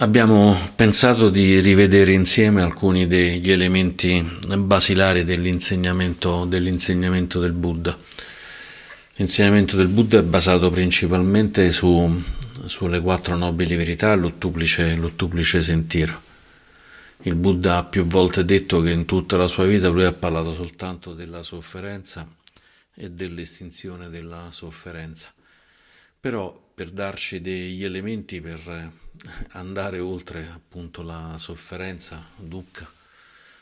Abbiamo pensato di rivedere insieme alcuni degli elementi basilari dell'insegnamento, dell'insegnamento del Buddha. L'insegnamento del Buddha è basato principalmente su, sulle quattro nobili verità e l'ottuplice, l'ottuplice sentiero. Il Buddha ha più volte detto che in tutta la sua vita lui ha parlato soltanto della sofferenza e dell'estinzione della sofferenza. Però per darci degli elementi per andare oltre appunto la sofferenza, dukkha,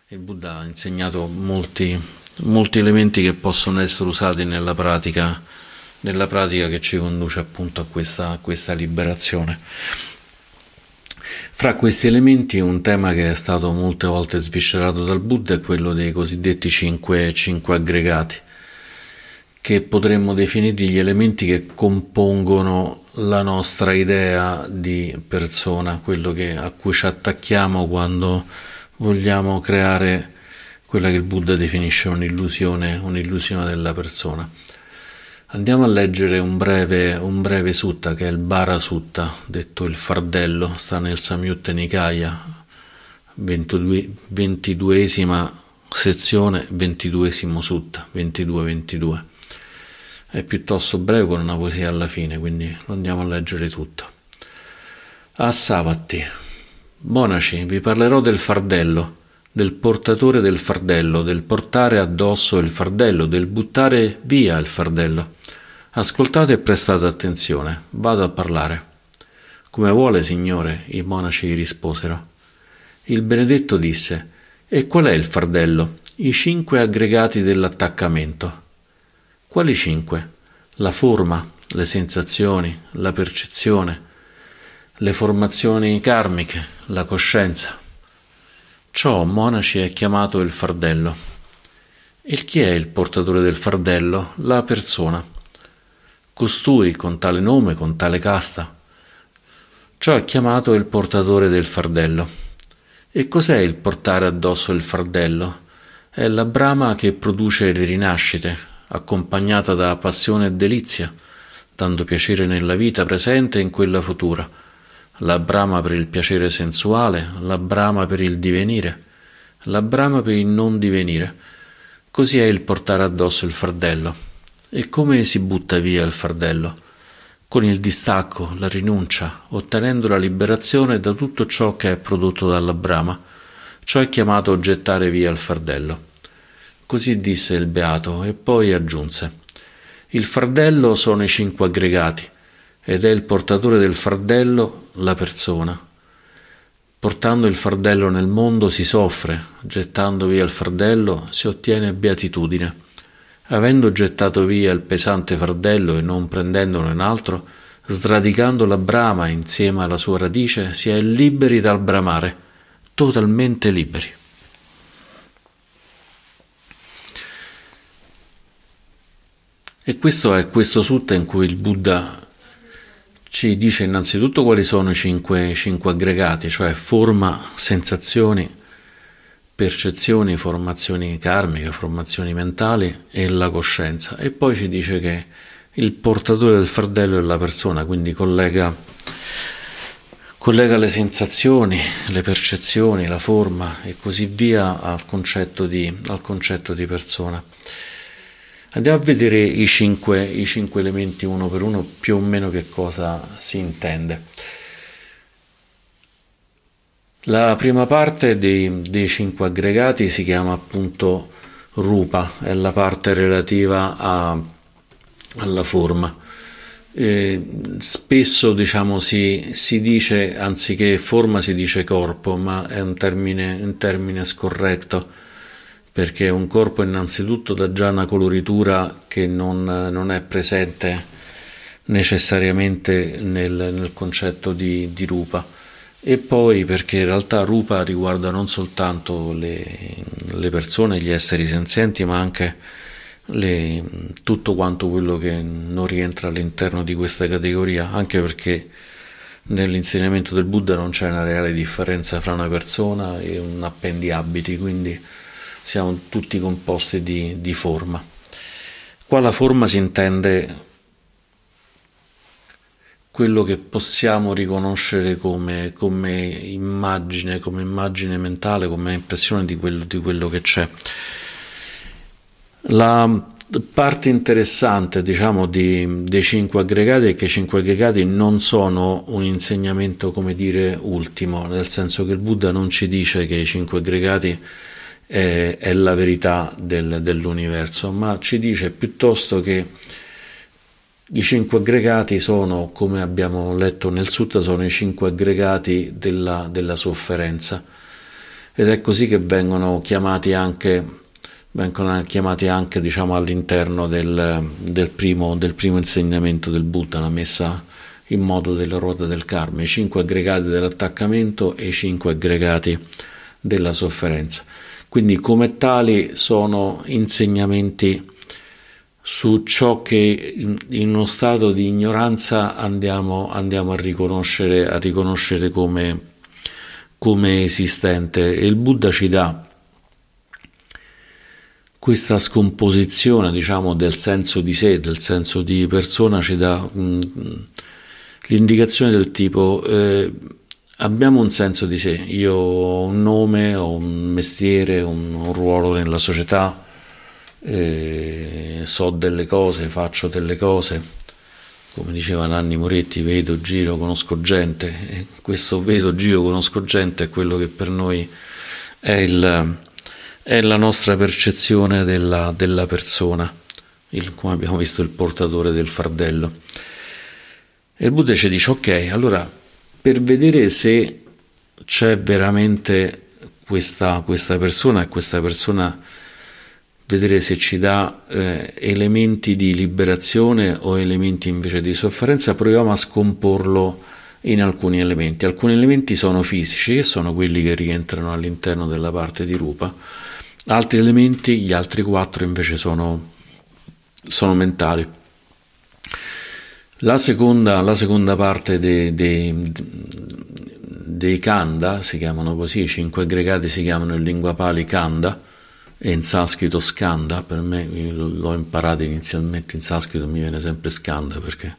il Buddha ha insegnato molti, molti elementi che possono essere usati nella pratica, nella pratica che ci conduce appunto a questa, a questa liberazione. Fra questi elementi un tema che è stato molte volte sviscerato dal Buddha è quello dei cosiddetti cinque, cinque aggregati che potremmo definire gli elementi che compongono la nostra idea di persona, quello che, a cui ci attacchiamo quando vogliamo creare quella che il Buddha definisce un'illusione, un'illusione della persona. Andiamo a leggere un breve, un breve sutta che è il Bara Sutta, detto il fardello, sta nel Samyutta Nikaya, 22, 22esima sezione, 22esimo sutta, 22-22 è piuttosto breve con una poesia alla fine, quindi lo andiamo a leggere tutto. A Savatti. Monaci, vi parlerò del fardello, del portatore del fardello, del portare addosso il fardello, del buttare via il fardello. Ascoltate e prestate attenzione, vado a parlare. Come vuole, signore, i monaci risposero. Il benedetto disse: E qual è il fardello? I cinque aggregati dell'attaccamento. Quali cinque? La forma, le sensazioni, la percezione, le formazioni karmiche, la coscienza. Ciò, monaci, è chiamato il fardello. E chi è il portatore del fardello? La persona. Costui, con tale nome, con tale casta. Ciò è chiamato il portatore del fardello. E cos'è il portare addosso il fardello? È la brama che produce le rinascite, accompagnata da passione e delizia, dando piacere nella vita presente e in quella futura, la brama per il piacere sensuale, la brama per il divenire, la brama per il non divenire. Così è il portare addosso il fardello. E come si butta via il fardello? Con il distacco, la rinuncia, ottenendo la liberazione da tutto ciò che è prodotto dalla brama. Ciò è chiamato gettare via il fardello. Così disse il beato e poi aggiunse Il fardello sono i cinque aggregati ed è il portatore del fardello la persona. Portando il fardello nel mondo si soffre, gettando via il fardello si ottiene beatitudine. Avendo gettato via il pesante fardello e non prendendolo in altro, sradicando la brama insieme alla sua radice, si è liberi dal bramare, totalmente liberi. E questo è questo sutta in cui il Buddha ci dice innanzitutto quali sono i cinque, cinque aggregati, cioè forma, sensazioni, percezioni, formazioni karmiche, formazioni mentali e la coscienza. E poi ci dice che il portatore del fardello è la persona, quindi collega, collega le sensazioni, le percezioni, la forma e così via al concetto di, al concetto di persona. Andiamo a vedere i cinque, i cinque elementi uno per uno, più o meno che cosa si intende. La prima parte dei, dei, cinque aggregati si chiama appunto rupa, è la parte relativa a, alla forma. E spesso diciamo, si, si, dice, anziché forma si dice corpo, ma è un termine, un termine scorretto perché un corpo innanzitutto dà già una coloritura che non, non è presente necessariamente nel, nel concetto di, di, rupa. E poi perché in realtà rupa riguarda non soltanto le, le persone, gli esseri senzienti, ma anche le, tutto quanto quello che non rientra all'interno di questa categoria, anche perché nell'insegnamento del Buddha non c'è una reale differenza fra una persona e un appendiabiti, quindi siamo tutti composti di, di forma. Qua la forma si intende quello che possiamo riconoscere come, come immagine, come immagine mentale, come impressione di quello, di quello che c'è. La parte interessante, diciamo, di, dei cinque aggregati è che i cinque aggregati non sono un insegnamento, come dire, ultimo, nel senso che il Buddha non ci dice che i cinque aggregati è, è la verità del, dell'universo, ma ci dice piuttosto che i cinque aggregati sono, come abbiamo letto nel Sutta, sono i cinque aggregati della, della sofferenza ed è così che vengono chiamati anche, vengono chiamati anche diciamo, all'interno del, del, primo, del primo insegnamento del Buddha, la messa in modo della ruota del karma, i cinque aggregati dell'attaccamento e i cinque aggregati della sofferenza. Quindi come tali sono insegnamenti su ciò che in uno stato di ignoranza andiamo, andiamo a riconoscere, a riconoscere come, come esistente. E il Buddha ci dà questa scomposizione diciamo, del senso di sé, del senso di persona, ci dà mh, l'indicazione del tipo eh, abbiamo un senso di sé, io ho un nome, ho un mestiere, un, un ruolo nella società eh, so delle cose, faccio delle cose, come diceva Nanni Moretti, vedo, giro, conosco gente, e questo vedo, giro, conosco gente è quello che per noi è, il, è la nostra percezione della, della persona, il, come abbiamo visto il portatore del fardello. E il Buddha ci dice, ok, allora per vedere se c'è veramente questa, questa persona e questa persona vedere se ci dà eh, elementi di liberazione o elementi invece di sofferenza, proviamo a scomporlo in alcuni elementi. Alcuni elementi sono fisici, sono quelli che rientrano all'interno della parte di rupa, altri elementi, gli altri quattro invece sono, sono mentali. La seconda, la seconda parte dei, dei, dei kanda, si chiamano così, i cinque aggregati si chiamano in lingua pali kanda, e in sanscrito skanda, per me l'ho imparato inizialmente in sanscrito, mi viene sempre skanda perché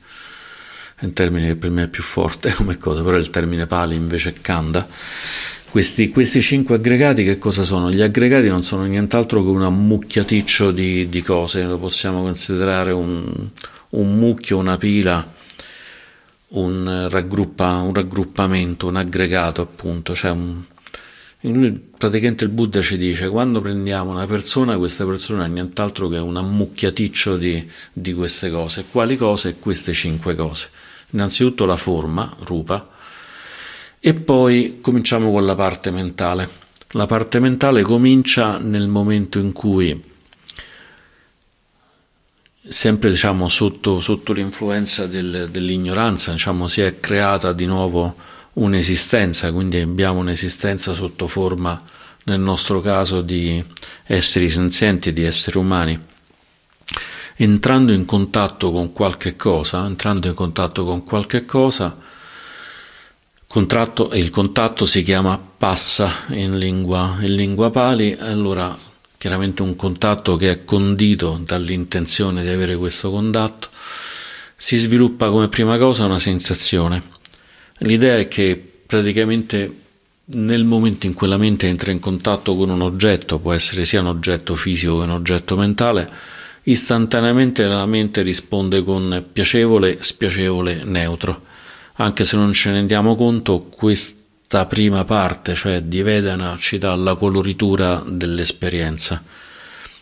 è un termine che per me è più forte come cosa, però il termine pali invece è kanda. Questi, questi, cinque aggregati che cosa sono? Gli aggregati non sono nient'altro che un ammucchiaticcio di, di cose, lo possiamo considerare un, un mucchio, una pila, un, raggruppa, un raggruppamento, un aggregato appunto, cioè un, praticamente il Buddha ci dice quando prendiamo una persona, questa persona è nient'altro che un ammucchiaticcio di, di queste cose. Quali cose? Queste cinque cose. Innanzitutto la forma, rupa, e poi cominciamo con la parte mentale. La parte mentale comincia nel momento in cui, sempre diciamo, sotto, sotto l'influenza del, dell'ignoranza, diciamo, si è creata di nuovo un'esistenza, quindi abbiamo un'esistenza sotto forma, nel nostro caso, di esseri senzienti, di esseri umani. Entrando in contatto con qualche cosa, entrando in contatto con qualche cosa, contratto, il contatto si chiama passa in lingua, in lingua pali, allora chiaramente un contatto che è condito dall'intenzione di avere questo contatto, si sviluppa come prima cosa una sensazione L'idea è che praticamente nel momento in cui la mente entra in contatto con un oggetto, può essere sia un oggetto fisico che un oggetto mentale, istantaneamente la mente risponde con piacevole, spiacevole, neutro. Anche se non ce ne rendiamo conto, questa prima parte, cioè di Vedana, ci dà la coloritura dell'esperienza.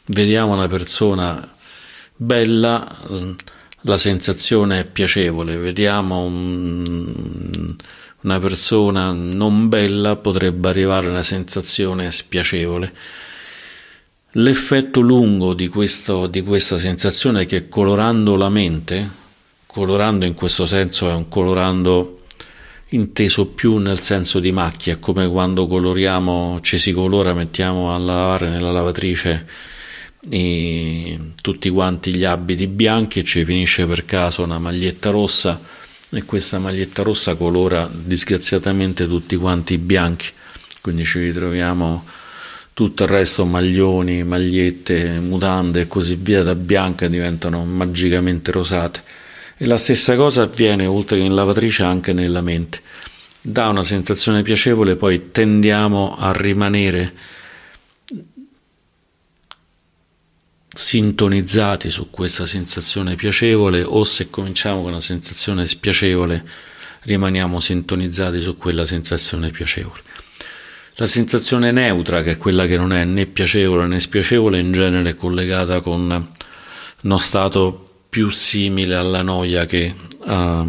Vediamo una persona bella, la sensazione è piacevole, vediamo un, una persona non bella potrebbe arrivare una sensazione spiacevole. L'effetto lungo di, questo, di questa sensazione è che colorando la mente, colorando in questo senso è un colorando inteso più nel senso di macchia, come quando coloriamo, ci si colora, mettiamo a lavare nella lavatrice tutti quanti gli abiti bianchi e ci finisce per caso una maglietta rossa e questa maglietta rossa colora disgraziatamente tutti quanti bianchi. Quindi ci ritroviamo tutto il resto maglioni, magliette, mutande e così via da bianca diventano magicamente rosate E la stessa cosa avviene oltre che in lavatrice anche nella mente. Da una sensazione piacevole poi tendiamo a rimanere sintonizzati su questa sensazione piacevole o se cominciamo con una sensazione spiacevole rimaniamo sintonizzati su quella sensazione piacevole. La sensazione neutra, che è quella che non è né piacevole né spiacevole, in genere è collegata con uno stato più simile alla noia che a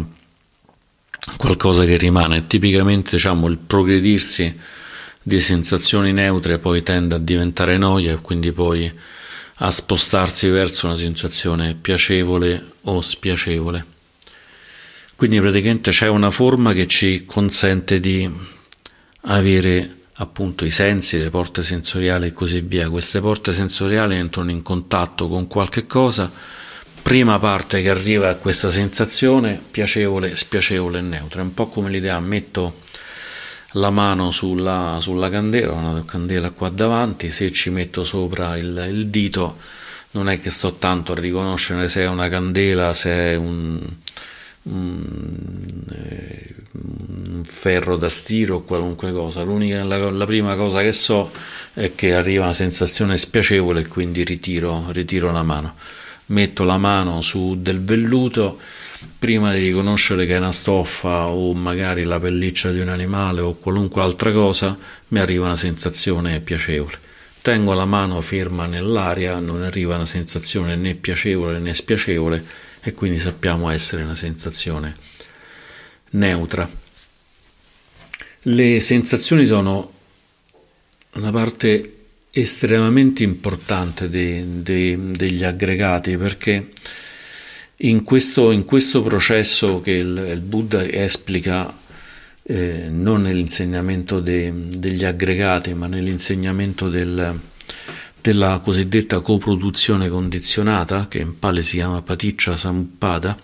qualcosa che rimane. Tipicamente diciamo, il progredirsi di sensazioni neutre poi tende a diventare noia e quindi poi a spostarsi verso una sensazione piacevole o spiacevole. Quindi praticamente c'è una forma che ci consente di avere appunto i sensi, le porte sensoriali e così via. Queste porte sensoriali entrano in contatto con qualche cosa, prima parte che arriva a questa sensazione piacevole, spiacevole e neutra. È un po' come l'idea, metto la mano sulla, sulla candela, una candela qua davanti, se ci metto sopra il, il dito non è che sto tanto a riconoscere se è una candela, se è un, un, un ferro da stiro o qualunque cosa. L'unica, la, la, prima cosa che so è che arriva una sensazione spiacevole e quindi ritiro, ritiro la mano. Metto la mano su del velluto prima di riconoscere che è una stoffa o magari la pelliccia di un animale o qualunque altra cosa, mi arriva una sensazione piacevole. Tengo la mano ferma nell'aria, non arriva una sensazione né piacevole né spiacevole e quindi sappiamo essere una sensazione neutra. Le sensazioni sono una parte estremamente importante de, de, degli aggregati perché in questo, in questo processo che il, il Buddha esplica eh, non nell'insegnamento de, degli aggregati ma nell'insegnamento del, della cosiddetta coproduzione condizionata che in Pali si chiama Paticcia Samuppada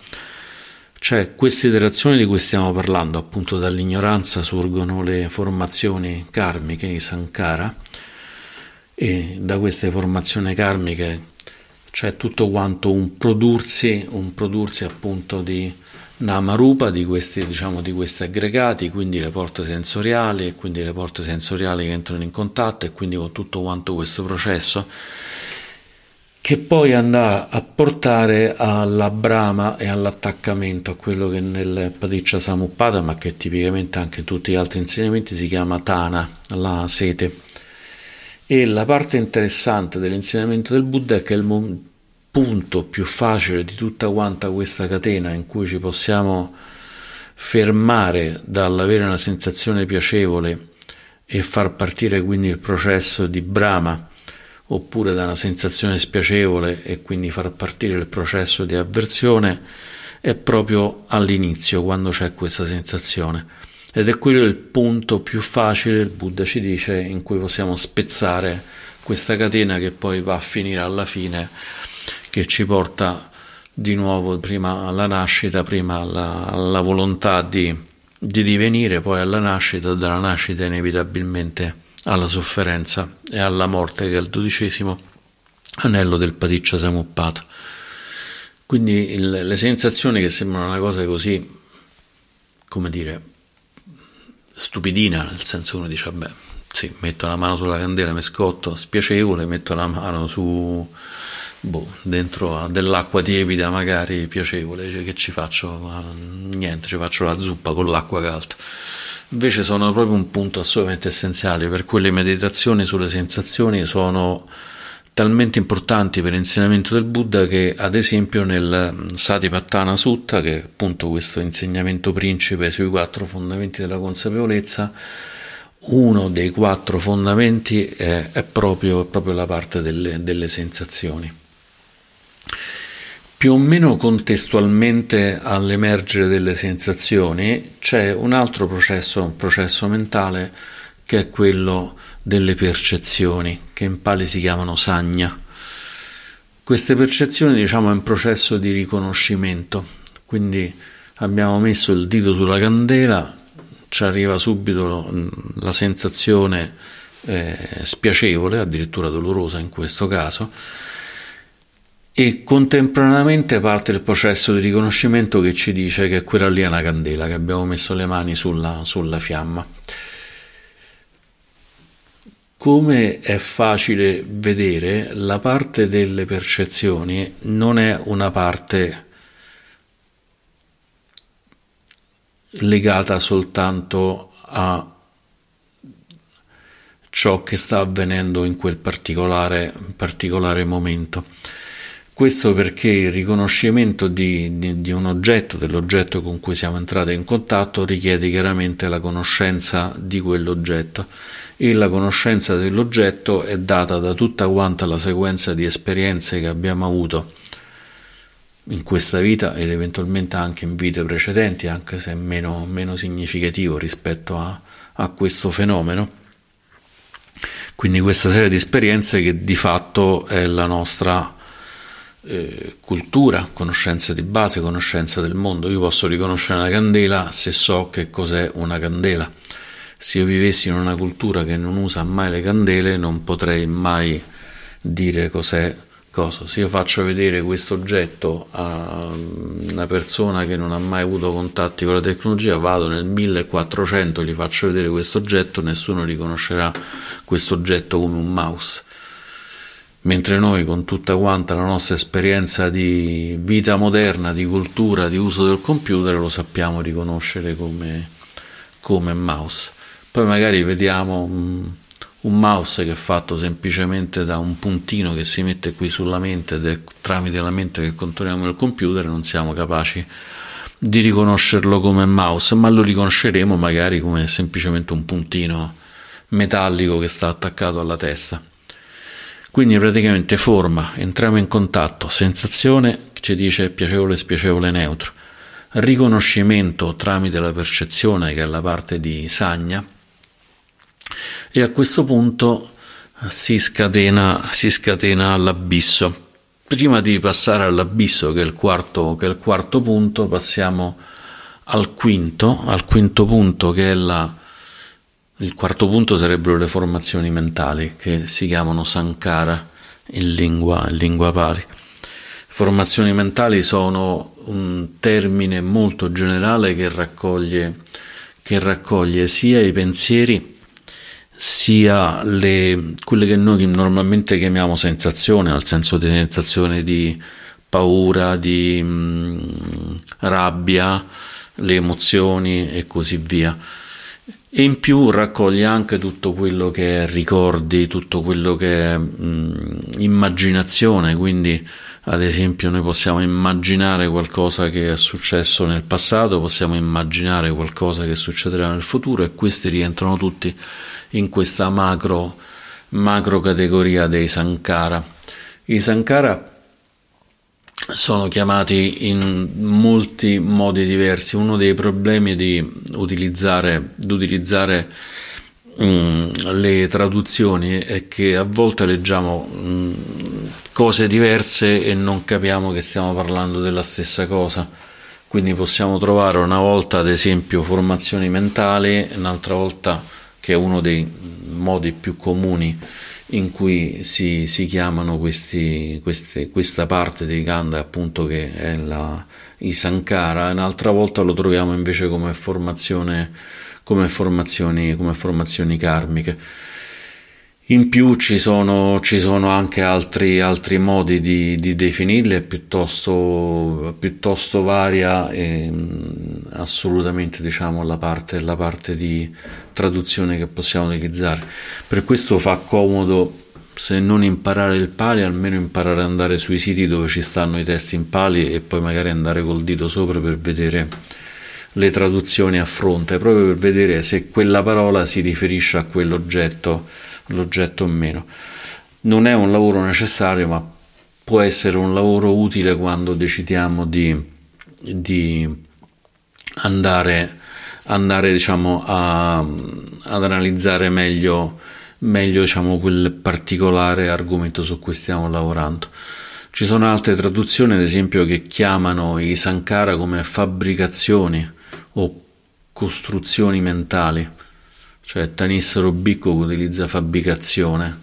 cioè, queste iterazioni di cui stiamo parlando, appunto dall'ignoranza sorgono le formazioni karmiche, i sankara, e da queste formazioni karmiche c'è tutto quanto un prodursi, un prodursi appunto di Namarupa, di questi, diciamo, di questi aggregati, quindi le porte sensoriali, e quindi le porte sensoriali che entrano in contatto, e quindi con tutto quanto questo processo che poi andrà a portare alla brama e all'attaccamento a quello che nel Padiccia Samuppada, ma che tipicamente anche in tutti gli altri insegnamenti si chiama Tana, la sete. E la parte interessante dell'insegnamento del Buddha è che il punto più facile di tutta quanta questa catena in cui ci possiamo fermare dall'avere una sensazione piacevole e far partire quindi il processo di Brahma oppure da una sensazione spiacevole e quindi far partire il processo di avversione è proprio all'inizio quando c'è questa sensazione ed è quello il punto più facile, il Buddha ci dice, in cui possiamo spezzare questa catena che poi va a finire alla fine, che ci porta di nuovo prima alla nascita, prima alla, alla volontà di, di divenire, poi alla nascita, dalla nascita inevitabilmente alla sofferenza e alla morte, che è il dodicesimo anello del Paticcia Samuppata. Quindi il, le sensazioni che sembrano una cosa così, come dire, stupidina, nel senso che uno dice, vabbè, sì, metto la mano sulla candela, mi scotto, spiacevole, metto la mano su, boh, dentro dell'acqua tiepida, magari piacevole, cioè, che ci faccio? Niente, ci faccio la zuppa con l'acqua calda invece sono proprio un punto assolutamente essenziale, per cui le meditazioni sulle sensazioni sono talmente importanti per l'insegnamento del Buddha che ad esempio nel Satipattana Sutta, che è appunto questo insegnamento principe sui quattro fondamenti della consapevolezza, uno dei quattro fondamenti è, è, proprio, è proprio, la parte delle, delle sensazioni. Più o meno contestualmente all'emergere delle sensazioni c'è un altro processo, un processo mentale che è quello delle percezioni, che in pali si chiamano sagna. Queste percezioni diciamo è un processo di riconoscimento, quindi abbiamo messo il dito sulla candela, ci arriva subito la sensazione eh, spiacevole, addirittura dolorosa in questo caso, e contemporaneamente parte il processo di riconoscimento che ci dice che quella lì è una candela, che abbiamo messo le mani sulla, sulla fiamma. Come è facile vedere, la parte delle percezioni non è una parte legata soltanto a ciò che sta avvenendo in quel particolare, particolare momento. Questo perché il riconoscimento di, di, di, un oggetto, dell'oggetto con cui siamo entrati in contatto, richiede chiaramente la conoscenza di quell'oggetto e la conoscenza dell'oggetto è data da tutta quanta la sequenza di esperienze che abbiamo avuto in questa vita ed eventualmente anche in vite precedenti, anche se meno, meno significativo rispetto a, a questo fenomeno. Quindi questa serie di esperienze che di fatto è la nostra eh, cultura, conoscenza di base, conoscenza del mondo. Io posso riconoscere una candela se so che cos'è una candela. Se io vivessi in una cultura che non usa mai le candele, non potrei mai dire cos'è cosa. Se io faccio vedere questo oggetto a una persona che non ha mai avuto contatti con la tecnologia, vado nel 1400 gli faccio vedere questo oggetto, nessuno riconoscerà questo oggetto come un mouse mentre noi con tutta quanta la nostra esperienza di vita moderna, di cultura, di uso del computer lo sappiamo riconoscere come, come mouse. Poi magari vediamo un, un, mouse che è fatto semplicemente da un puntino che si mette qui sulla mente ed è tramite la mente che controlliamo il computer non siamo capaci di riconoscerlo come mouse, ma lo riconosceremo magari come semplicemente un puntino metallico che sta attaccato alla testa. Quindi praticamente forma, entriamo in contatto, sensazione ci dice piacevole, spiacevole, neutro, riconoscimento tramite la percezione che è la parte di sagna e a questo punto si scatena, si scatena l'abisso. Prima di passare all'abisso che è quarto, che è il quarto punto passiamo al quinto, al quinto punto che è la il quarto punto sarebbero le formazioni mentali, che si chiamano Sankara in lingua, in lingua pari. Formazioni mentali sono un termine molto generale che raccoglie, che raccoglie sia i pensieri sia le, quelle che noi normalmente chiamiamo sensazioni, nel senso di sensazione di paura, di mh, mm, rabbia, le emozioni e così via e in più raccoglie anche tutto quello che è ricordi, tutto quello che è mh, immaginazione, quindi ad esempio noi possiamo immaginare qualcosa che è successo nel passato, possiamo immaginare qualcosa che succederà nel futuro e questi rientrano tutti in questa macro, macro categoria dei Sankara. I Sankara sono chiamati in molti modi diversi. Uno dei problemi di utilizzare, di utilizzare um, le traduzioni è che a volte leggiamo um, cose diverse e non capiamo che stiamo parlando della stessa cosa. Quindi possiamo trovare una volta, ad esempio, formazioni mentali, un'altra volta, che è uno dei modi più comuni in cui si, si chiamano questi, queste, questa parte dei Ganda appunto che è la, i Sankara, un'altra volta lo troviamo invece come, formazione, come, formazioni, come formazioni karmiche. In più ci sono, ci sono anche altri, altri modi di, di definirle, piuttosto, piuttosto varia e assolutamente diciamo, la, parte, la parte di traduzione che possiamo utilizzare. Per questo fa comodo, se non imparare il pali, almeno imparare ad andare sui siti dove ci stanno i testi in pali e poi magari andare col dito sopra per vedere le traduzioni a fronte, proprio per vedere se quella parola si riferisce a quell'oggetto l'oggetto o meno. Non è un lavoro necessario, ma può essere un lavoro utile quando decidiamo di, di andare, andare diciamo, a, ad analizzare meglio, meglio diciamo, quel particolare argomento su cui stiamo lavorando. Ci sono altre traduzioni, ad esempio, che chiamano i Sankara come fabbricazioni o costruzioni mentali cioè Tanissero Bicco utilizza fabbricazione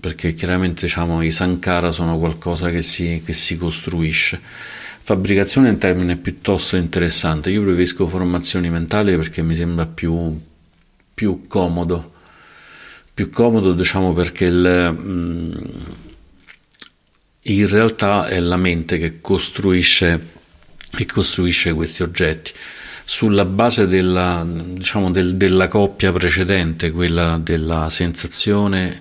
perché chiaramente diciamo, i Sankara sono qualcosa che si, che si costruisce. Fabbricazione è un termine piuttosto interessante, io preferisco formazioni mentali perché mi sembra più, più comodo, più comodo diciamo perché il, mm, in realtà è la mente che costruisce, che costruisce questi oggetti sulla base della, diciamo, del, della coppia precedente, quella della sensazione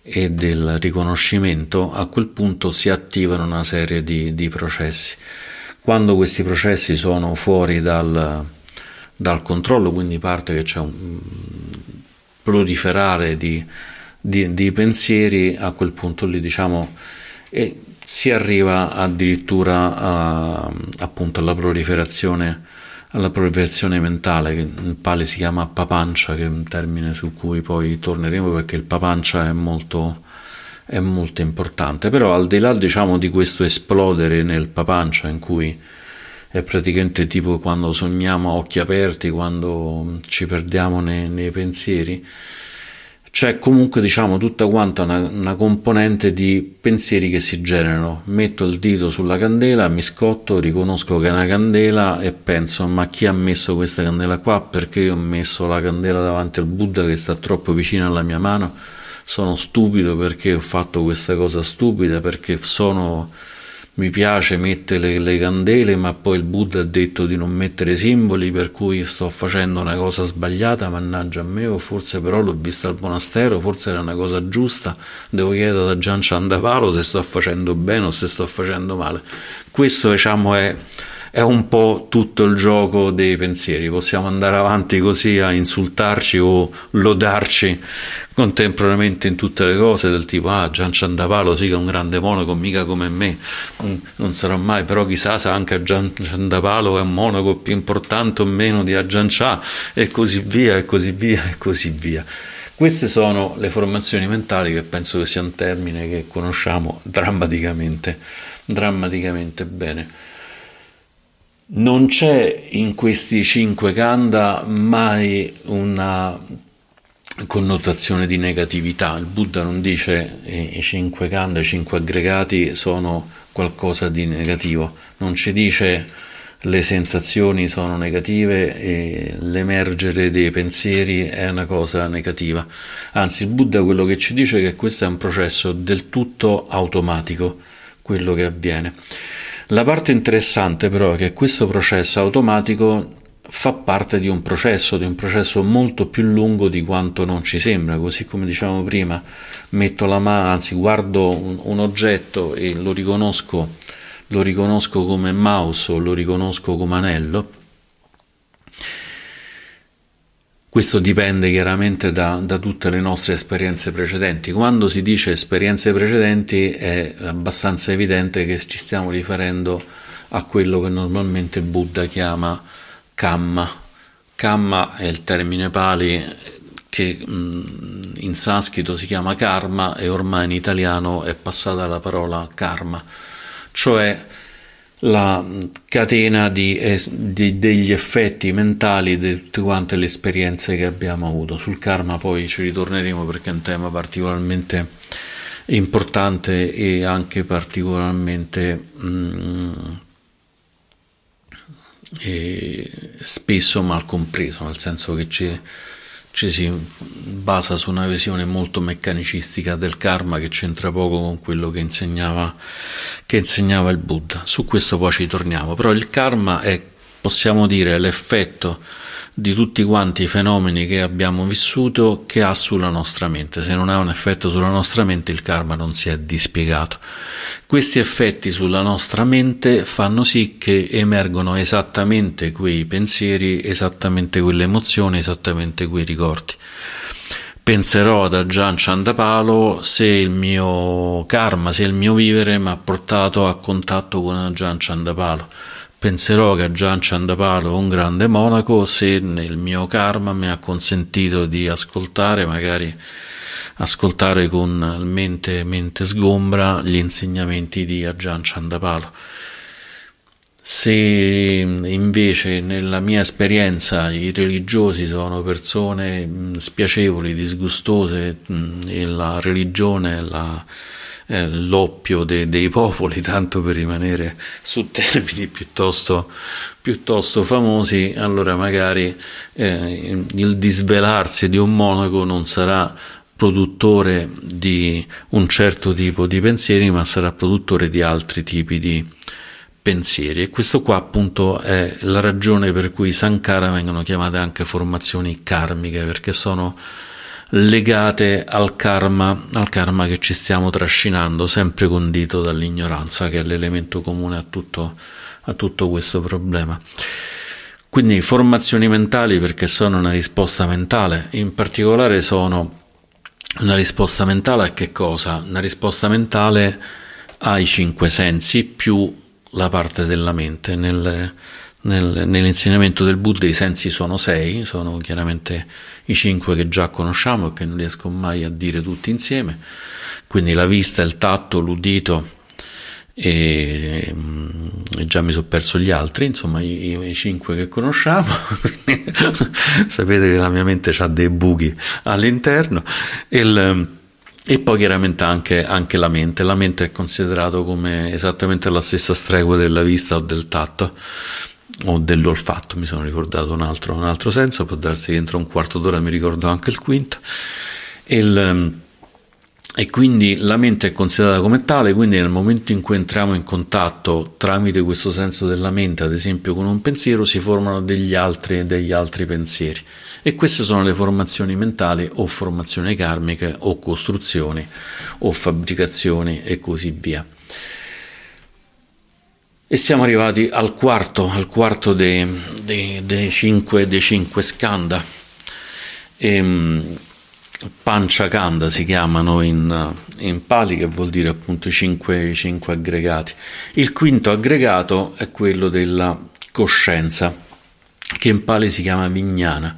e del riconoscimento, a quel punto si attivano una serie di, di processi. Quando questi processi sono fuori dal, dal, controllo, quindi parte che c'è un proliferare di, di, di pensieri, a quel punto lì diciamo si arriva addirittura a, appunto alla proliferazione alla proliferazione mentale, che in Pali si chiama papancia, che è un termine su cui poi torneremo perché il papancia è molto, è molto importante. Però al di là diciamo, di questo esplodere nel papancia in cui è praticamente tipo quando sogniamo a occhi aperti, quando ci perdiamo nei, nei pensieri, c'è comunque diciamo tutta quanta una, una, componente di pensieri che si generano. Metto il dito sulla candela mi scotto riconosco che è una candela e penso ma chi ha messo questa candela qua? Perché io ho messo la candela davanti al Buddha che sta troppo vicino alla mia mano? Sono stupido perché ho fatto questa cosa stupida perché sono mi piace mettere le, le, candele, ma poi il Buddha ha detto di non mettere simboli, per cui sto facendo una cosa sbagliata, mannaggia a me, o forse però l'ho vista al monastero, forse era una cosa giusta, devo chiedere da Gian Chandavalo se sto facendo bene o se sto facendo male. Questo diciamo è è un po' tutto il gioco dei pensieri. Possiamo andare avanti così a insultarci o lodarci contemporaneamente in tutte le cose del tipo ah Gian Ciandavalo sì che è un grande monaco mica come me. Mm, non sarò mai però chissà se anche Gian Ciandavalo è un monaco più importante o meno di Aggiancià e così via e così via e così via. Queste sono le formazioni mentali che penso che sia un termine che conosciamo drammaticamente drammaticamente bene non c'è in questi cinque kanda mai una connotazione di negatività. Il Buddha non dice i cinque kanda, i cinque aggregati sono qualcosa di negativo, non ci dice le sensazioni sono negative e l'emergere dei pensieri è una cosa negativa. Anzi, il Buddha quello che ci dice è che questo è un processo del tutto automatico, quello che avviene. La parte interessante però è che questo processo automatico fa parte di un processo, di un processo molto più lungo di quanto non ci sembra, così come diciamo prima, metto la mano, anzi guardo un, un oggetto e lo riconosco, lo riconosco come mouse o lo riconosco come anello, Questo dipende chiaramente da, da, tutte le nostre esperienze precedenti. Quando si dice esperienze precedenti è abbastanza evidente che ci stiamo riferendo a quello che normalmente Buddha chiama kamma. Kamma è il termine pali che in sanscrito si chiama karma e ormai in italiano è passata la parola karma, cioè la catena di, di, degli effetti mentali di tutte quante le esperienze che abbiamo avuto. Sul karma poi ci ritorneremo perché è un tema particolarmente importante e anche particolarmente mm, e spesso mal compreso, nel senso che ci ci si basa su una visione molto meccanicistica del karma che c'entra poco con quello che insegnava, che insegnava il Buddha. Su questo poi ci torniamo, però il karma è, possiamo dire, l'effetto di tutti quanti i fenomeni che abbiamo vissuto che ha sulla nostra mente. Se non ha un effetto sulla nostra mente, il karma non si è dispiegato. Questi effetti sulla nostra mente fanno sì che emergono esattamente quei pensieri, esattamente quelle emozioni, esattamente quei ricordi. Penserò ad Ajahn Chandapalo se il mio karma, se il mio vivere mi ha portato a contatto con Ajahn Chandapalo Penserò che Gian Ciandapalo un grande monaco se nel mio karma mi ha consentito di ascoltare, magari ascoltare con mente, mente sgombra, gli insegnamenti di Ajahn Ciandapalo. Se invece nella mia esperienza i religiosi sono persone spiacevoli, disgustose e la religione la, è l'oppio de, dei popoli, tanto per rimanere su termini piuttosto, piuttosto famosi, allora magari eh, il disvelarsi di un monaco non sarà produttore di un certo tipo di pensieri, ma sarà produttore di altri tipi di pensieri. E questo qua appunto è la ragione per cui Sankara vengono chiamate anche formazioni karmiche, perché sono legate al karma, al karma che ci stiamo trascinando, sempre condito dall'ignoranza, che è l'elemento comune a tutto, a tutto questo problema. Quindi formazioni mentali perché sono una risposta mentale, in particolare sono una risposta mentale a che cosa? Una risposta mentale ai cinque sensi più la parte della mente. Nel, nel, nell'insegnamento del Buddha i sensi sono sei, sono chiaramente i cinque che già conosciamo e che non riesco mai a dire tutti insieme, quindi la vista, il tatto, l'udito, e, mm, e, già mi sono perso gli altri, insomma i, i cinque che conosciamo, sapete che la mia mente ha dei buchi all'interno. Il, e poi chiaramente anche, anche, la mente, la mente è considerato come esattamente la stessa stregua della vista o del tatto o dell'olfatto, mi sono ricordato un altro, un altro senso, può darsi che entro un quarto d'ora mi ricordo anche il quinto. E il, e quindi la mente è considerata come tale, quindi nel momento in cui entriamo in contatto tramite questo senso della mente, ad esempio con un pensiero, si formano degli altri, degli altri pensieri. E queste sono le formazioni mentali o formazioni karmiche o costruzioni o fabbricazioni e così via. E siamo arrivati al quarto, al quarto dei, dei, dei, cinque, dei cinque skanda. E, ehm, Panchakanda si chiamano in, in, Pali, che vuol dire appunto i cinque, cinque aggregati. Il quinto aggregato è quello della coscienza, che in Pali si chiama Vignana.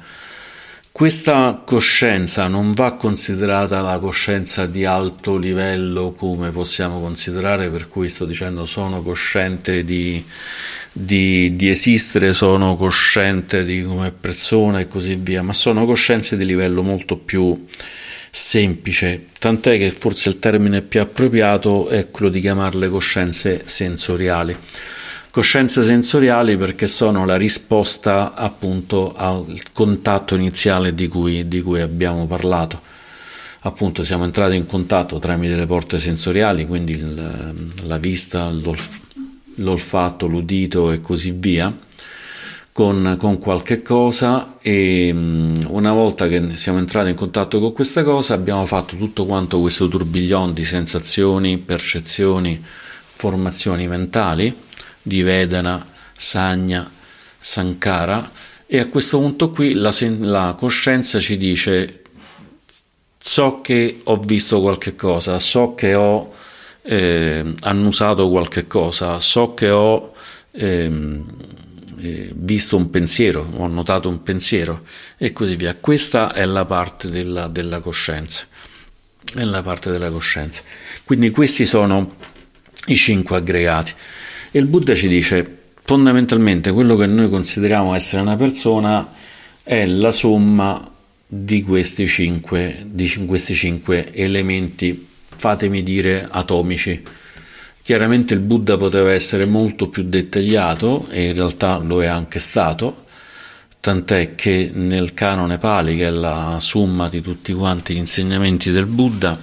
Questa coscienza non va considerata la coscienza di alto livello come possiamo considerare, per cui sto dicendo sono cosciente di, di, di esistere, sono cosciente di come persona e così via, ma sono coscienze di livello molto più semplice, tant'è che forse il termine più appropriato è quello di chiamarle coscienze sensoriali. Coscienze sensoriali perché sono la risposta appunto al contatto iniziale di cui, di cui abbiamo parlato. Appunto siamo entrati in contatto tramite le porte sensoriali, quindi il, la vista, l'olf, l'olfatto, l'udito e così via, con, con qualche cosa e una volta che siamo entrati in contatto con questa cosa abbiamo fatto tutto quanto questo tourbillon di sensazioni, percezioni, formazioni mentali di Vedana, Sagna, Sankara e a questo punto qui la, la coscienza ci dice so che ho visto qualche cosa, so che ho eh, annusato qualche cosa, so che ho eh, eh, visto un pensiero, ho notato un pensiero e così via. Questa è la parte della, della coscienza. È la parte della coscienza. Quindi questi sono i cinque aggregati. E il Buddha ci dice fondamentalmente quello che noi consideriamo essere una persona è la somma di questi cinque, di questi cinque elementi fatemi dire, atomici. Chiaramente il Buddha poteva essere molto più dettagliato e in realtà lo è anche stato, tant'è che nel canone Pali, che è la somma di tutti quanti gli insegnamenti del Buddha,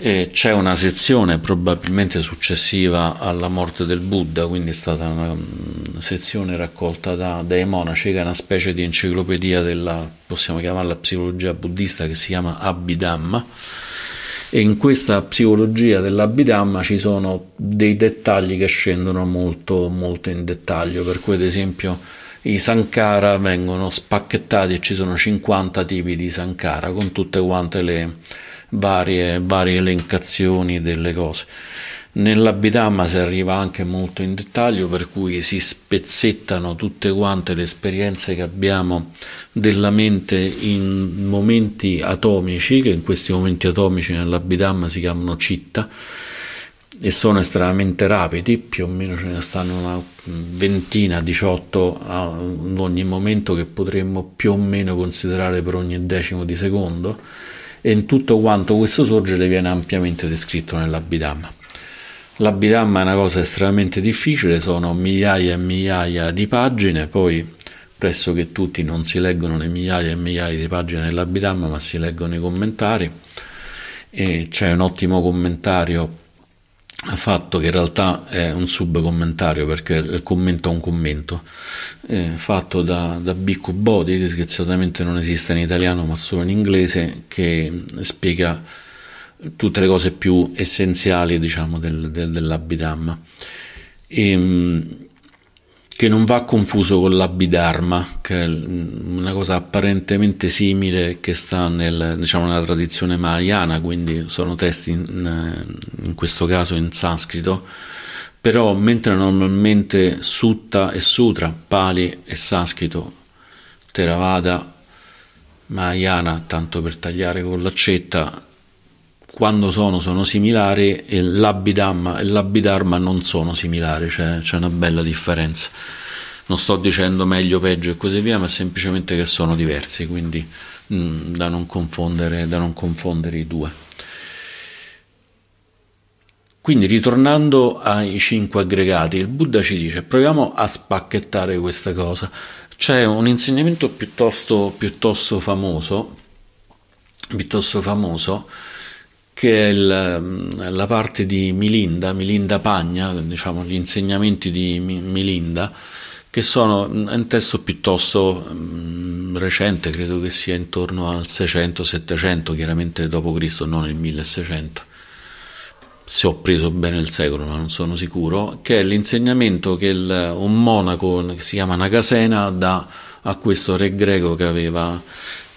eh, c'è una sezione probabilmente successiva alla morte del Buddha, quindi è stata una, una mm, sezione raccolta da, dai monaci, che è una specie di enciclopedia della, possiamo chiamarla psicologia buddista, che si chiama Abhidhamma. E in questa psicologia dell'Abhidhamma ci sono dei dettagli che scendono molto, molto in dettaglio, per cui ad esempio i Sankara vengono spacchettati e ci sono 50 tipi di Sankara con tutte quante le varie, varie elencazioni delle cose. Nell'Abhidhamma si arriva anche molto in dettaglio, per cui si spezzettano tutte quante le esperienze che abbiamo della mente in momenti atomici, che in questi momenti atomici nell'Abhidhamma si chiamano citta, e sono estremamente rapidi, più o meno ce ne stanno una ventina, 18 ad ogni momento che potremmo più o meno considerare per ogni decimo di secondo e in tutto quanto questo sorgere viene ampiamente descritto nell'Abhidhamma. L'Abhidhamma è una cosa estremamente difficile, sono migliaia e migliaia di pagine, poi pressoché tutti non si leggono le migliaia e migliaia di pagine dell'Abhidhamma, ma si leggono i commentari e c'è un ottimo commentario fatto che in realtà è un subcommentario perché il commento è un commento eh, fatto da, da Bhikkhu Bodhi disgraziatamente non esiste in italiano ma solo in inglese che spiega tutte le cose più essenziali diciamo del, del, dell'Abhidhamma e, ehm, che non va confuso con l'Abhidharma, che è una cosa apparentemente simile che sta nel, diciamo, nella tradizione mahayana, quindi sono testi in, in questo caso in sanscrito, però mentre normalmente Sutta e Sutra, Pali e sanscrito, Theravada, Mahayana, tanto per tagliare con l'accetta, quando sono, sono similari e l'Abhidhamma e l'Abhidharma non sono similari, c'è, c'è una bella differenza. Non sto dicendo meglio, peggio e così via, ma semplicemente che sono diversi, quindi mh, mm, da, non confondere, da non confondere i due. Quindi ritornando ai cinque aggregati, il Buddha ci dice proviamo a spacchettare questa cosa. C'è un insegnamento piuttosto, piuttosto famoso, piuttosto famoso che è il, la parte di Milinda, Milinda Pagna, diciamo gli insegnamenti di Milinda, che sono un testo piuttosto um, recente, credo che sia intorno al 600-700, chiaramente Cristo, non il 1600 se ho preso bene il secolo, ma non sono sicuro, che è l'insegnamento che il, un monaco che si chiama Nagasena dà a questo re greco che aveva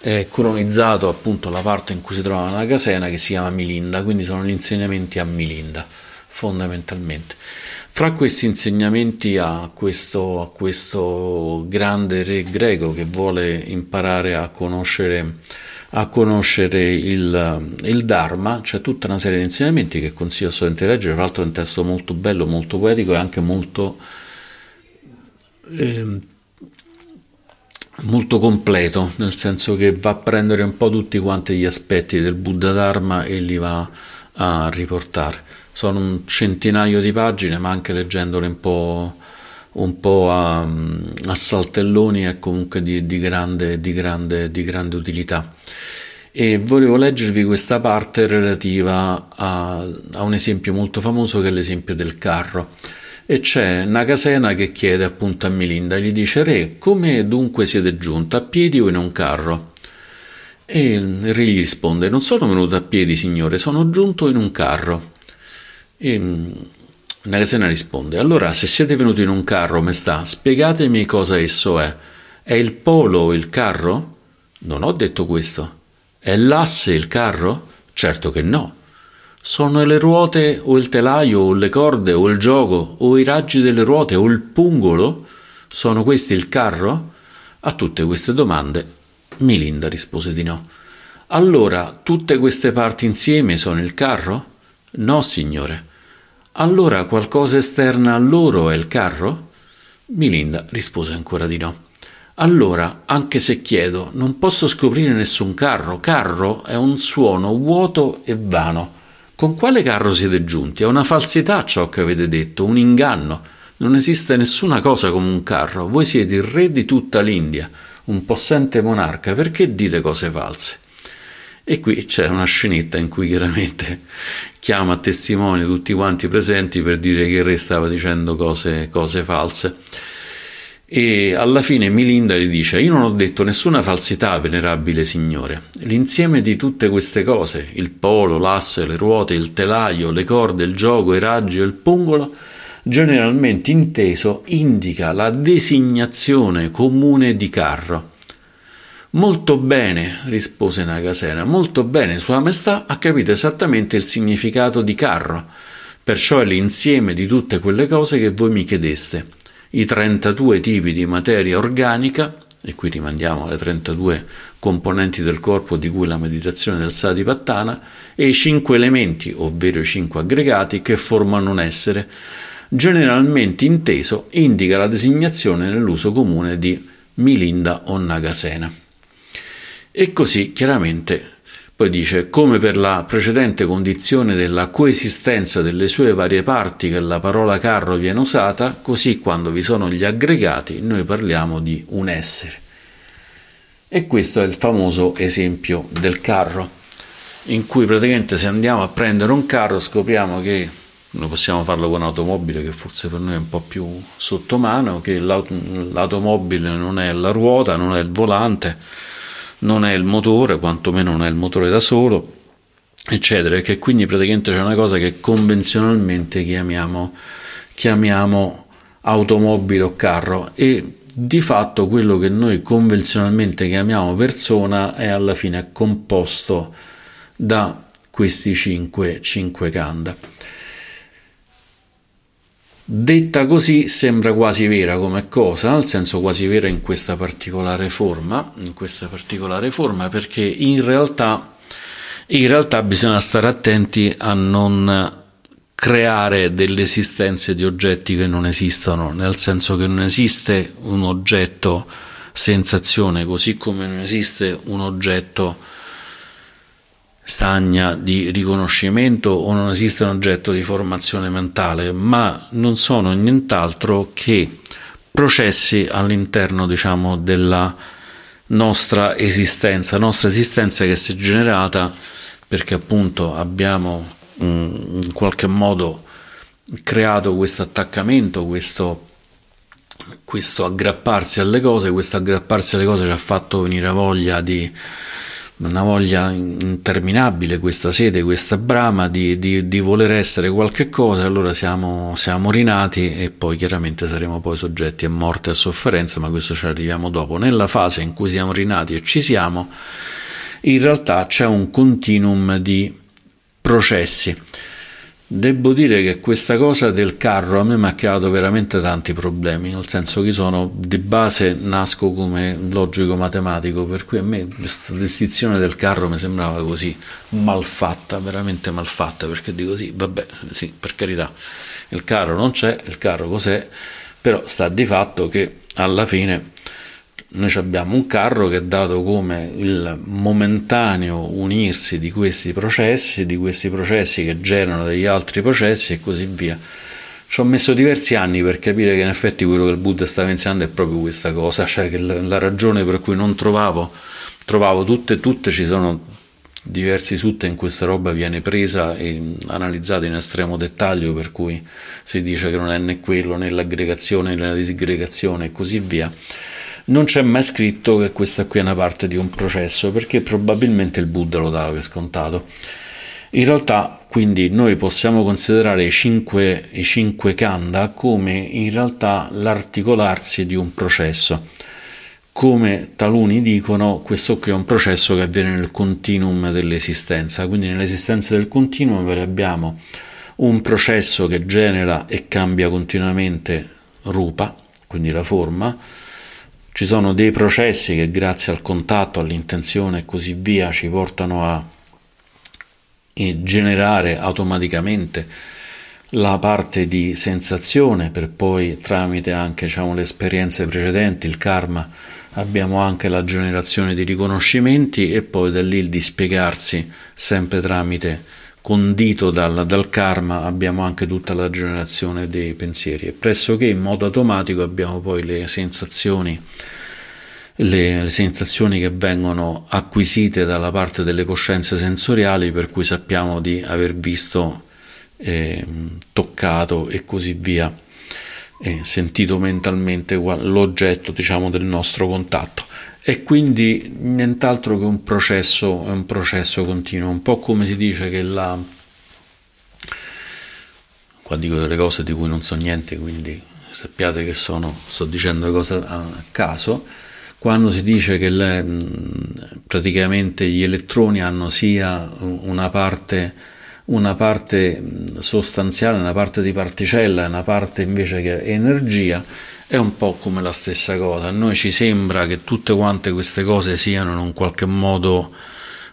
è colonizzato appunto la parte in cui si trova la casena che si chiama Milinda, quindi sono gli insegnamenti a Milinda fondamentalmente. Fra questi insegnamenti a questo, a questo grande re greco che vuole imparare a conoscere, a conoscere il, il, Dharma, c'è tutta una serie di insegnamenti che consiglio assolutamente di leggere, tra l'altro è un testo molto bello, molto poetico e anche molto eh, molto completo, nel senso che va a prendere un po' tutti quanti gli aspetti del Buddha Dharma e li va a riportare. Sono un centinaio di pagine, ma anche leggendole un po', un po a, a, saltelloni è comunque di, di, grande, di, grande, di grande utilità. E volevo leggervi questa parte relativa a, a un esempio molto famoso che è l'esempio del carro e c'è Nagasena che chiede appunto a Milinda, gli dice Re, come dunque siete giunta, a piedi o in un carro? E il re gli risponde, non sono venuto a piedi signore, sono giunto in un carro. E mm, Nagasena risponde, allora se siete venuti in un carro, maestà, spiegatemi cosa esso è. È il polo il carro? Non ho detto questo. È l'asse il carro? Certo che no. Sono le ruote o il telaio o le corde o il gioco o i raggi delle ruote o il pungolo? Sono questi il carro? A tutte queste domande Milinda rispose di no. Allora tutte queste parti insieme sono il carro? No, signore. Allora qualcosa esterna a loro è il carro? Milinda rispose ancora di no. Allora, anche se chiedo, non posso scoprire nessun carro. Carro è un suono vuoto e vano. Con quale carro siete giunti? È una falsità ciò che avete detto, un inganno. Non esiste nessuna cosa come un carro. Voi siete il re di tutta l'India, un possente monarca. Perché dite cose false? E qui c'è una scenetta in cui chiaramente chiama a testimone tutti quanti presenti per dire che il re stava dicendo cose, cose false. E alla fine Milinda gli dice: Io non ho detto nessuna falsità, venerabile signore. L'insieme di tutte queste cose, il polo, l'asse, le ruote, il telaio, le corde, il gioco, i raggi e il pungolo, generalmente inteso, indica la designazione comune di carro. Molto bene, rispose Nagasena, molto bene, Sua Maestà ha capito esattamente il significato di carro, perciò è l'insieme di tutte quelle cose che voi mi chiedeste i 32 tipi di materia organica, e qui rimandiamo alle 32 componenti del corpo di cui la meditazione del Satipattana e i cinque elementi, ovvero i cinque aggregati, che formano un essere, generalmente inteso indica la designazione nell'uso comune di Milinda o Nagasena. E così chiaramente poi dice come per la precedente condizione della coesistenza delle sue varie parti che la parola carro viene usata, così quando vi sono gli aggregati noi parliamo di un essere. E questo è il famoso esempio del carro, in cui praticamente se andiamo a prendere un carro scopriamo che noi possiamo farlo con un'automobile che forse per noi è un po' più sotto mano, che l'automobile non è la ruota, non è il volante, non è il motore, quantomeno non è il motore da solo, eccetera, e che quindi praticamente c'è una cosa che convenzionalmente chiamiamo, chiamiamo automobile o carro e di fatto quello che noi convenzionalmente chiamiamo persona è alla fine composto da questi cinque, cinque kanda. Detta così sembra quasi vera come cosa, nel senso quasi vera in questa particolare forma, in questa particolare forma perché in realtà, in realtà bisogna stare attenti a non creare delle esistenze di oggetti che non esistono, nel senso che non esiste un oggetto sensazione, così come non esiste un oggetto sagna di riconoscimento o non esiste un oggetto di formazione mentale, ma non sono nient'altro che processi all'interno, diciamo, della nostra esistenza, nostra esistenza che si è generata perché appunto abbiamo in qualche modo creato questo attaccamento, questo, questo aggrapparsi alle cose, questo aggrapparsi alle cose ci ha fatto venire voglia di una voglia interminabile, questa sede, questa brama di, di, di voler essere qualche cosa, allora siamo, siamo, rinati e poi chiaramente saremo poi soggetti a morte e a sofferenza, ma questo ci arriviamo dopo. Nella fase in cui siamo rinati e ci siamo, in realtà c'è un continuum di processi. Devo dire che questa cosa del carro a me mi ha creato veramente tanti problemi, nel senso che sono di base nasco come logico matematico, per cui a me questa distinzione del carro mi sembrava così malfatta, veramente malfatta, perché dico sì, vabbè, sì, per carità, il carro non c'è, il carro cos'è, però sta di fatto che alla fine noi abbiamo un carro che è dato come il momentaneo unirsi di questi processi, di questi processi che generano degli altri processi e così via. Ci ho messo diversi anni per capire che in effetti quello che il Buddha stava insegnando è proprio questa cosa, cioè che la, ragione per cui non trovavo, trovavo tutte, tutte ci sono diversi sutta in questa roba viene presa e analizzata in estremo dettaglio, per cui si dice che non è né quello né l'aggregazione né la disgregazione e così via non c'è mai scritto che questa qui è una parte di un processo perché probabilmente il Buddha lo dava per scontato. In realtà, quindi, noi possiamo considerare i cinque, i cinque kanda come in realtà l'articolarsi di un processo. Come taluni dicono, questo qui è un processo che avviene nel continuum dell'esistenza, quindi nell'esistenza del continuum abbiamo un processo che genera e cambia continuamente rupa, quindi la forma, ci sono dei processi che grazie al contatto, all'intenzione e così via ci portano a generare automaticamente la parte di sensazione per poi tramite anche diciamo, le esperienze precedenti, il karma, abbiamo anche la generazione di riconoscimenti e poi da lì il dispiegarsi sempre tramite condito dal, dal, karma abbiamo anche tutta la generazione dei pensieri. E pressoché in modo automatico abbiamo poi le sensazioni le, le, sensazioni che vengono acquisite dalla parte delle coscienze sensoriali per cui sappiamo di aver visto eh, toccato e così via eh, sentito mentalmente l'oggetto diciamo del nostro contatto e quindi nient'altro che un processo, un processo continuo, un po' come si dice che la... qua dico delle cose di cui non so niente, quindi sappiate che sono, sto dicendo cose a caso, quando si dice che le, praticamente gli elettroni hanno sia una parte, una parte sostanziale, una parte di particella e una parte invece che energia, è un po' come la stessa cosa. A noi ci sembra che tutte quante queste cose siano in un qualche modo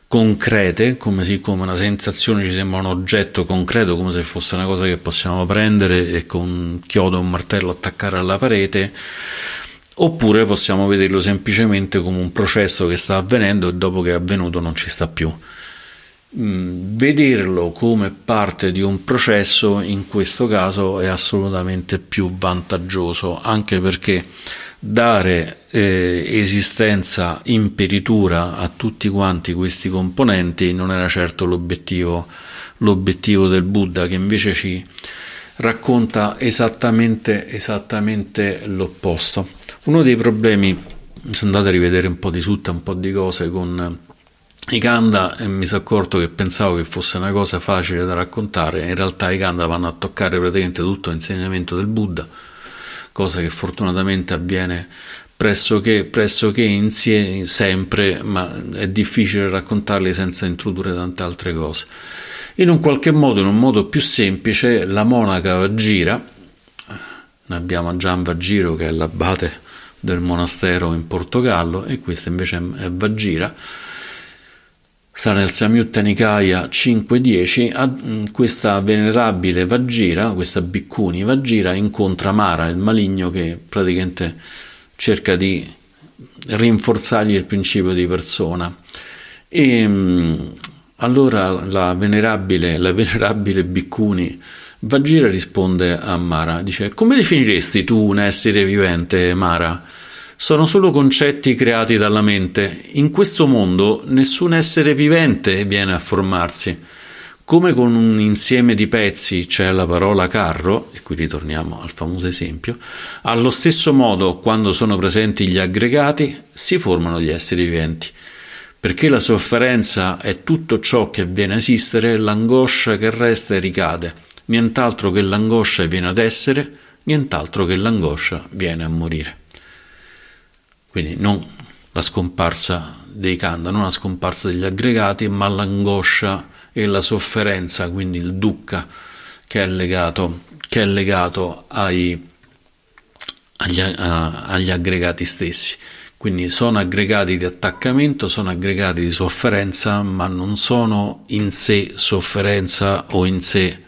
concrete, come come una sensazione ci sembra un oggetto concreto, come se fosse una cosa che possiamo prendere e con un chiodo e un martello attaccare alla parete, oppure possiamo vederlo semplicemente come un processo che sta avvenendo e dopo che è avvenuto non ci sta più. Mm, vederlo come parte di un processo in questo caso è assolutamente più vantaggioso anche perché dare eh, esistenza imperitura a tutti quanti questi componenti non era certo l'obiettivo, l'obiettivo del Buddha che invece ci racconta esattamente, esattamente l'opposto. Uno dei problemi se andate a rivedere un po' di sutta un po' di cose con i Kanda e mi sono accorto che pensavo che fosse una cosa facile da raccontare, in realtà i Kanda vanno a toccare praticamente tutto l'insegnamento del Buddha, cosa che fortunatamente avviene pressoché, pressoché insieme, sempre, ma è difficile raccontarli senza introdurre tante altre cose. In un qualche modo, in un modo più semplice, la monaca Vajira, noi abbiamo Gian Vajiro che è l'abate del monastero in Portogallo e questa invece è Vajira, sta nel Samyutta Nikaya 5.10, questa venerabile Vajira, questa Bhikkhuni Vajira, incontra Mara, il maligno che praticamente cerca di rinforzargli il principio di persona. E mm, allora la venerabile, la venerabile Bhikkhuni Vajira risponde a Mara, dice come definiresti tu un essere vivente, Mara? Sono solo concetti creati dalla mente. In questo mondo nessun essere vivente viene a formarsi. Come con un insieme di pezzi c'è la parola carro, e qui ritorniamo al famoso esempio, allo stesso modo quando sono presenti gli aggregati si formano gli esseri viventi. Perché la sofferenza è tutto ciò che viene a esistere, l'angoscia che resta e ricade. Nient'altro che l'angoscia viene ad essere, nient'altro che l'angoscia viene a morire. Quindi non la scomparsa dei kanda, non la scomparsa degli aggregati, ma l'angoscia e la sofferenza, quindi il dukkha che è legato, che è legato ai, agli, a, agli aggregati stessi. Quindi sono aggregati di attaccamento, sono aggregati di sofferenza, ma non sono in sé sofferenza o in sé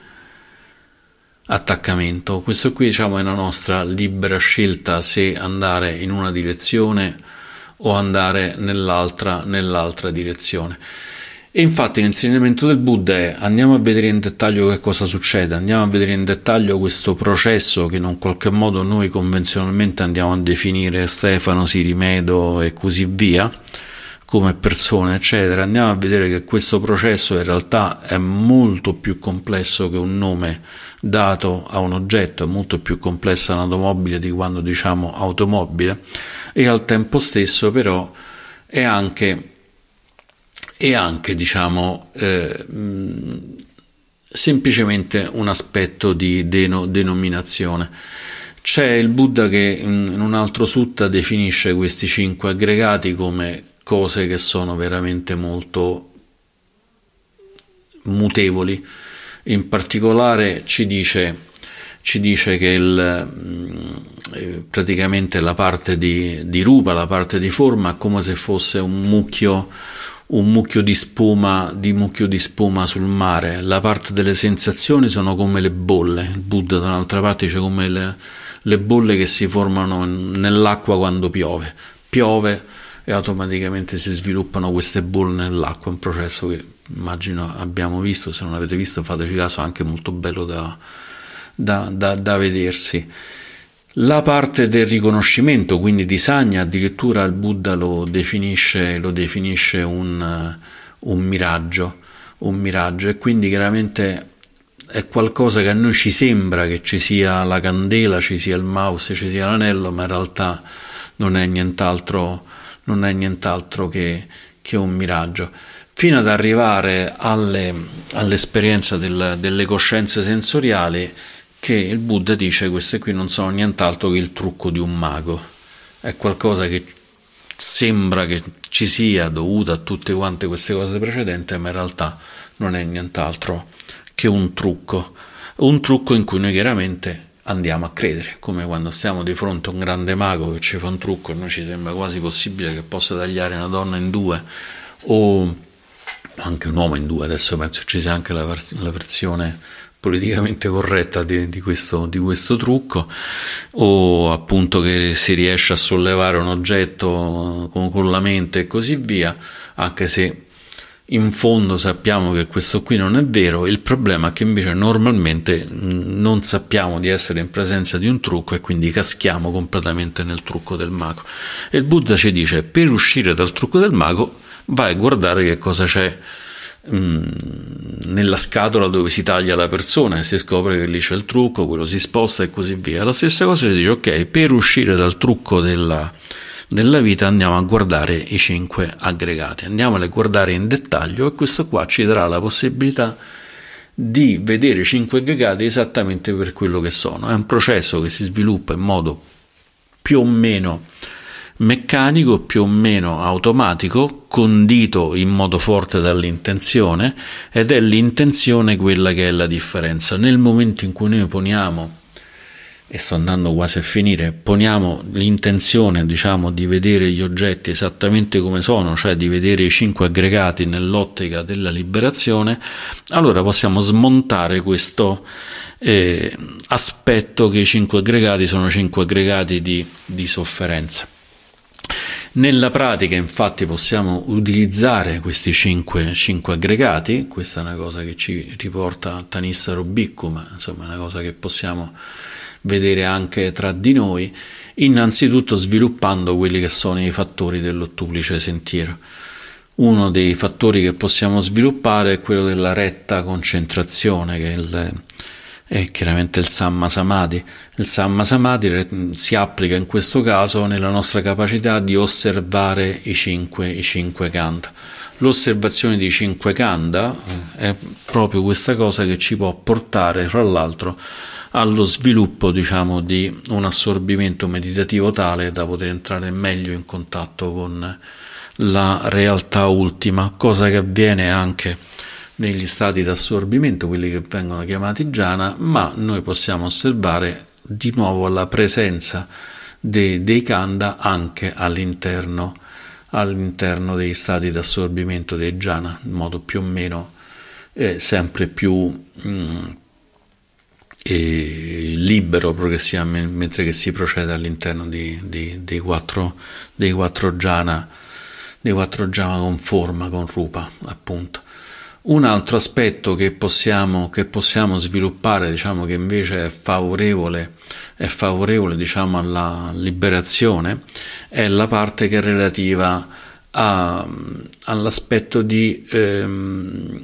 attaccamento. Questo qui diciamo è la nostra libera scelta se andare in una direzione o andare nell'altra, nell'altra direzione. E infatti l'insegnamento del Buddha è andiamo a vedere in dettaglio che cosa succede, andiamo a vedere in dettaglio questo processo che in un qualche modo noi convenzionalmente andiamo a definire Stefano, Sirimedo e così via come persone, eccetera, andiamo a vedere che questo processo in realtà è molto più complesso che un nome dato a un oggetto, è molto più complessa un'automobile di quando diciamo automobile e al tempo stesso però è anche, è anche diciamo eh, semplicemente un aspetto di deno, denominazione. C'è il Buddha che in un altro sutta definisce questi cinque aggregati come cose che sono veramente molto mutevoli. In particolare ci dice, ci dice che il, mm, praticamente la parte di, di, rupa, la parte di forma, è come se fosse un mucchio, un mucchio di spuma, di mucchio di spuma sul mare. La parte delle sensazioni sono come le bolle. Il Buddha, un'altra parte, dice come le, le bolle che si formano nell'acqua quando piove. Piove e automaticamente si sviluppano queste bolle nell'acqua, un processo che immagino abbiamo visto, se non l'avete visto fateci caso, anche molto bello da, da, da, da vedersi. La parte del riconoscimento, quindi di Sagna, addirittura il Buddha lo definisce, lo definisce un, un miraggio, un miraggio e quindi chiaramente è qualcosa che a noi ci sembra che ci sia la candela, ci sia il mouse, ci sia l'anello, ma in realtà non è nient'altro non è nient'altro che, che un miraggio. Fino ad arrivare alle, all'esperienza del, delle coscienze sensoriali che il Buddha dice queste qui non sono nient'altro che il trucco di un mago, è qualcosa che sembra che ci sia dovuta a tutte quante queste cose precedenti, ma in realtà non è nient'altro che un trucco, un trucco in cui noi chiaramente andiamo a credere, come quando stiamo di fronte a un grande mago che ci fa un trucco e noi ci sembra quasi possibile che possa tagliare una donna in due o anche un uomo in due, adesso penso ci sia anche la, la versione politicamente corretta di, di, questo, di, questo, trucco. O appunto che si riesce a sollevare un oggetto con, con la mente e così via anche se in fondo sappiamo che questo qui non è vero, il problema è che invece normalmente non sappiamo di essere in presenza di un trucco e quindi caschiamo completamente nel trucco del mago. E il Buddha ci dice per uscire dal trucco del mago vai a guardare che cosa c'è mh, nella scatola dove si taglia la persona e si scopre che lì c'è il trucco, quello si sposta e così via. La stessa cosa ci dice ok, per uscire dal trucco della nella vita andiamo a guardare i cinque aggregati, andiamo a guardare in dettaglio e questo qua ci darà la possibilità di vedere i cinque aggregati esattamente per quello che sono. È un processo che si sviluppa in modo più o meno meccanico, più o meno automatico, condito in modo forte dall'intenzione ed è l'intenzione quella che è la differenza. Nel momento in cui noi poniamo e sto andando quasi a finire, poniamo l'intenzione diciamo, di vedere gli oggetti esattamente come sono, cioè di vedere i cinque aggregati nell'ottica della liberazione, allora possiamo smontare questo eh, aspetto che i cinque aggregati sono cinque aggregati di, di sofferenza. Nella pratica infatti possiamo utilizzare questi cinque, cinque, aggregati, questa è una cosa che ci riporta a Tanissaro Biccu, ma insomma è una cosa che possiamo vedere anche tra di noi, innanzitutto sviluppando quelli che sono i fattori dell'ottuplice sentiero. Uno dei fattori che possiamo sviluppare è quello della retta concentrazione, che è, il, è chiaramente il Samma Samadhi. Il Samma Samadhi si applica in questo caso nella nostra capacità di osservare i cinque, i cinque kanda. L'osservazione di cinque kanda eh, è proprio questa cosa che ci può portare, fra l'altro, allo sviluppo diciamo, di un assorbimento meditativo tale da poter entrare meglio in contatto con la realtà ultima, cosa che avviene anche negli stati di assorbimento, quelli che vengono chiamati jhana, ma noi possiamo osservare di nuovo la presenza de, dei kanda anche all'interno, all'interno dei stati assorbimento dei jhana, in modo più o meno eh, sempre più mh, mm, libero progressivamente mentre che si procede all'interno di, di, dei, quattro, dei quattro jhana dei quattro jhana con forma, con rupa appunto. Un altro aspetto che possiamo, che possiamo sviluppare diciamo che invece è favorevole, è favorevole diciamo alla liberazione è la parte che è relativa a, all'aspetto di ehm,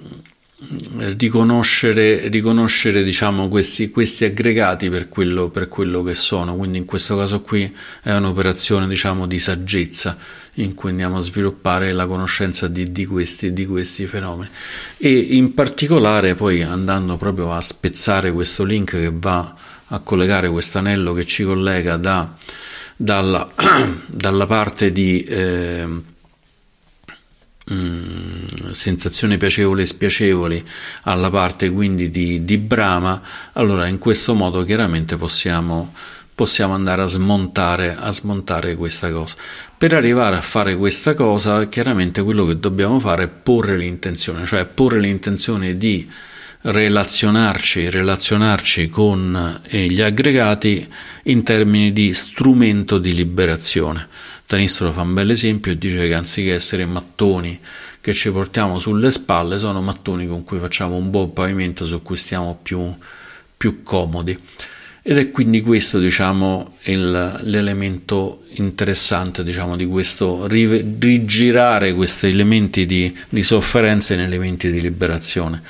riconoscere, riconoscere diciamo, questi, questi, aggregati per quello, per quello, che sono. Quindi in questo caso qui è un'operazione diciamo, di saggezza in cui andiamo a sviluppare la conoscenza di, di, questi, di questi fenomeni. E in particolare poi andando proprio a spezzare questo link che va a collegare questo anello che ci collega da, dalla, dalla parte di... Eh, Mm, sensazioni piacevoli e spiacevoli alla parte quindi di, di Brahma, allora in questo modo chiaramente possiamo, possiamo andare a smontare, a smontare questa cosa. Per arrivare a fare questa cosa, chiaramente quello che dobbiamo fare è porre l'intenzione, cioè porre l'intenzione di relazionarci, relazionarci con eh, gli aggregati in termini di strumento di liberazione. Tanistro fa un bel esempio e dice che anziché essere mattoni che ci portiamo sulle spalle, sono mattoni con cui facciamo un buon pavimento su cui stiamo più, più comodi. Ed è quindi questo, diciamo, il, l'elemento interessante, diciamo, di questo rigirare questi elementi di, di sofferenza in elementi di liberazione.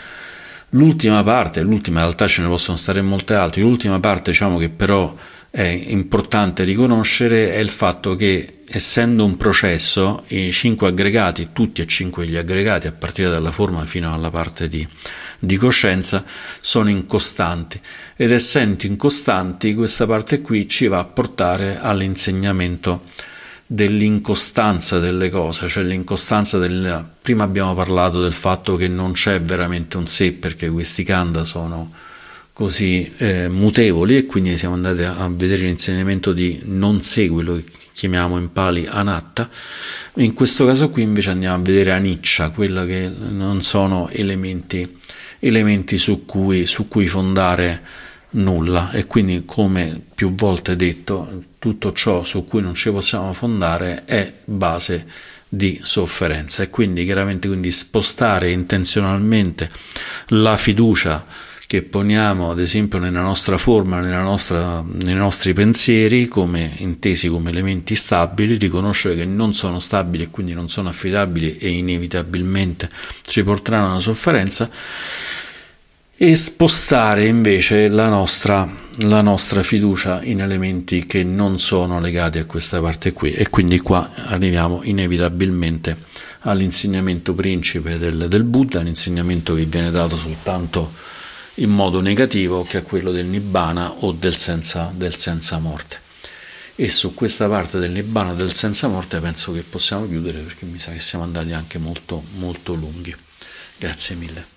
L'ultima parte, l'ultima in realtà ce ne possono stare molte altre, l'ultima parte, diciamo, che però è importante riconoscere è il fatto che essendo un processo i cinque aggregati, tutti e cinque gli aggregati a partire dalla forma fino alla parte di, di coscienza sono incostanti. Ed essendo incostanti questa parte qui ci va a portare all'insegnamento dell'incostanza delle cose, cioè l'incostanza del... Prima abbiamo parlato del fatto che non c'è veramente un sé perché questi kanda sono così eh, mutevoli e quindi siamo andati a vedere l'insegnamento di non seguilo che chiamiamo in pali anatta. In questo caso qui invece andiamo a vedere aniccia quella che non sono elementi, elementi su, cui, su cui fondare nulla. E quindi come più volte detto tutto ciò su cui non ci possiamo fondare è base di sofferenza. E quindi chiaramente quindi spostare intenzionalmente la fiducia che poniamo ad esempio nella nostra forma, nella nostra, nei nostri pensieri, come intesi come elementi stabili, riconoscere che non sono stabili e quindi non sono affidabili e inevitabilmente ci porteranno alla sofferenza, e spostare invece la nostra, la nostra fiducia in elementi che non sono legati a questa parte qui e quindi qua arriviamo inevitabilmente all'insegnamento principe del, del Buddha, l'insegnamento che viene dato soltanto in modo negativo che è quello del Nibbana o del senza, del senza morte. E su questa parte del Nibbana del senza morte penso che possiamo chiudere perché mi sa che siamo andati anche molto molto lunghi. Grazie mille.